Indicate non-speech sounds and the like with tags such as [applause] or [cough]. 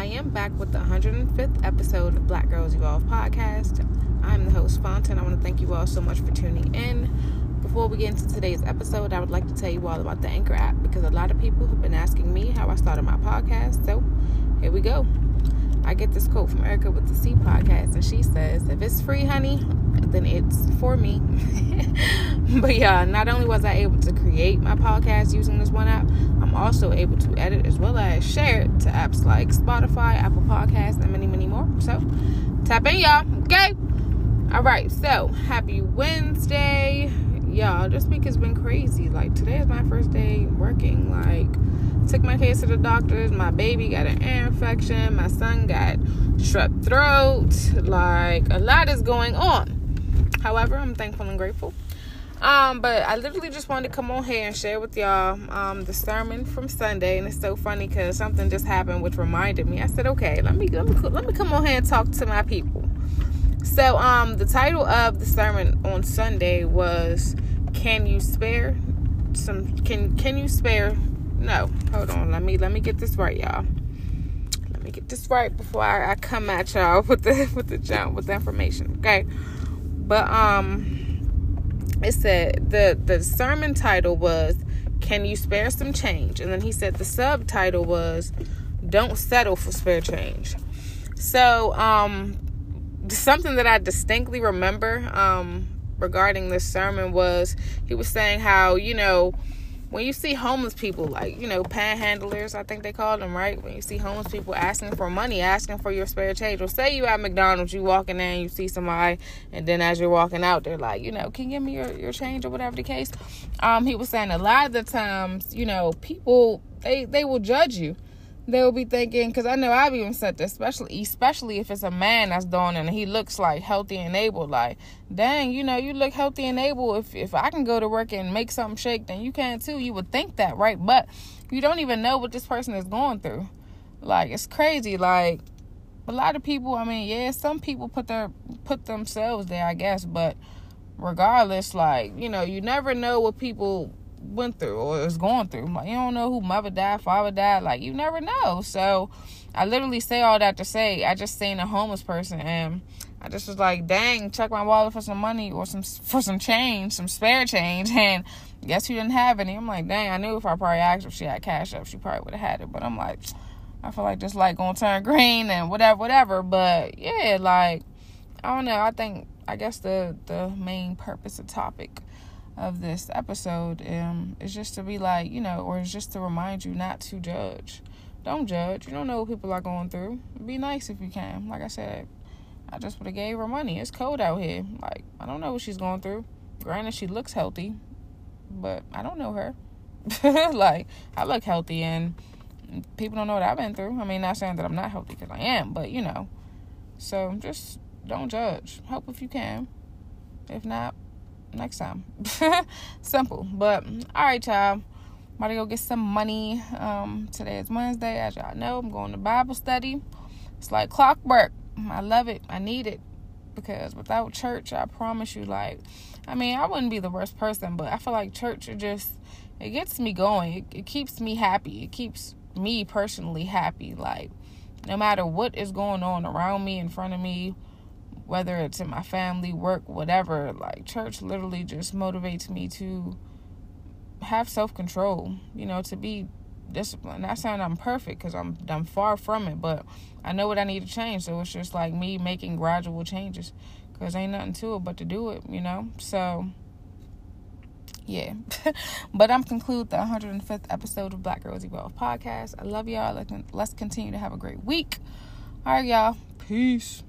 I am back with the 105th episode of Black Girls Evolve podcast. I'm the host, Fontaine. I want to thank you all so much for tuning in. Before we get into today's episode, I would like to tell you all about the Anchor app because a lot of people have been asking me how I started my podcast. So here we go. I get this quote from Erica with the C podcast, and she says, If it's free, honey, then it's for me. [laughs] but yeah, not only was I able to create my podcast using this one app, I'm also able to edit as well as share it to apps like Spotify, Apple Podcasts, and many, many more. So tap in, y'all. Okay. All right. So happy Wednesday, y'all. This week has been crazy. Like today is my first day working. Like took my kids to the doctors. My baby got an ear infection. My son got strep throat. Like a lot is going on. However, I'm thankful and grateful. Um, but I literally just wanted to come on here and share with y'all um, the sermon from Sunday, and it's so funny because something just happened which reminded me. I said, "Okay, let me let me let me come on here and talk to my people." So, um, the title of the sermon on Sunday was "Can you spare some? Can can you spare?" No, hold on. Let me let me get this right, y'all. Let me get this right before I, I come at y'all [laughs] with the with the jump with the information. Okay, but um it said the the sermon title was can you spare some change and then he said the subtitle was don't settle for spare change so um something that i distinctly remember um regarding this sermon was he was saying how you know when you see homeless people, like, you know, panhandlers, I think they call them, right? When you see homeless people asking for money, asking for your spare change. Or say you at McDonald's, you walking in, you see somebody, and then as you're walking out, they're like, you know, can you give me your, your change or whatever the case? Um, he was saying a lot of the times, you know, people, they, they will judge you they'll be thinking because I know I've even said this, especially especially if it's a man that's doing it and he looks like healthy and able. Like, dang, you know, you look healthy and able. If if I can go to work and make something shake, then you can too. You would think that, right? But you don't even know what this person is going through. Like, it's crazy. Like, a lot of people. I mean, yeah, some people put their put themselves there, I guess, but regardless, like you know, you never know what people went through or is going through. You don't know who mother died, father died. Like you never know. So I literally say all that to say I just seen a homeless person and I just was like, dang, check my wallet for some money or some for some change, some spare change, [laughs] and guess who didn't have any. I'm like, dang, I knew if I probably asked if she had cash up, she probably would have had it. But I'm like, I feel like this light gonna turn green and whatever, whatever. But yeah, like I don't know. I think I guess the the main purpose of topic of this episode um, is just to be like, you know, or it's just to remind you not to judge. Don't judge. You don't know what people are going through. Be nice if you can. Like I said, I just would have gave her money. It's cold out here. Like, I don't know what she's going through. Granted, she looks healthy, but I don't know her. [laughs] like, I look healthy and people don't know what I've been through. I mean, not saying that I'm not healthy because I am, but you know. So just don't judge. Help if you can. If not, next time. [laughs] Simple. But all right, y'all. I'm about to go get some money. Um, today is Wednesday, as y'all know. I'm going to Bible study. It's like clockwork. I love it. I need it because without church, I promise you, like, I mean, I wouldn't be the worst person, but I feel like church just it gets me going. It, it keeps me happy. It keeps me personally happy. Like, no matter what is going on around me, in front of me, whether it's in my family, work, whatever, like church literally just motivates me to have self control, you know, to be disciplined. Not saying I'm perfect because I'm I'm far from it, but I know what I need to change. So it's just like me making gradual changes because ain't nothing to it but to do it, you know. So yeah, [laughs] but I'm conclude the 105th episode of Black Girls Evolve podcast. I love y'all. Let's continue to have a great week. All right, y'all. Peace.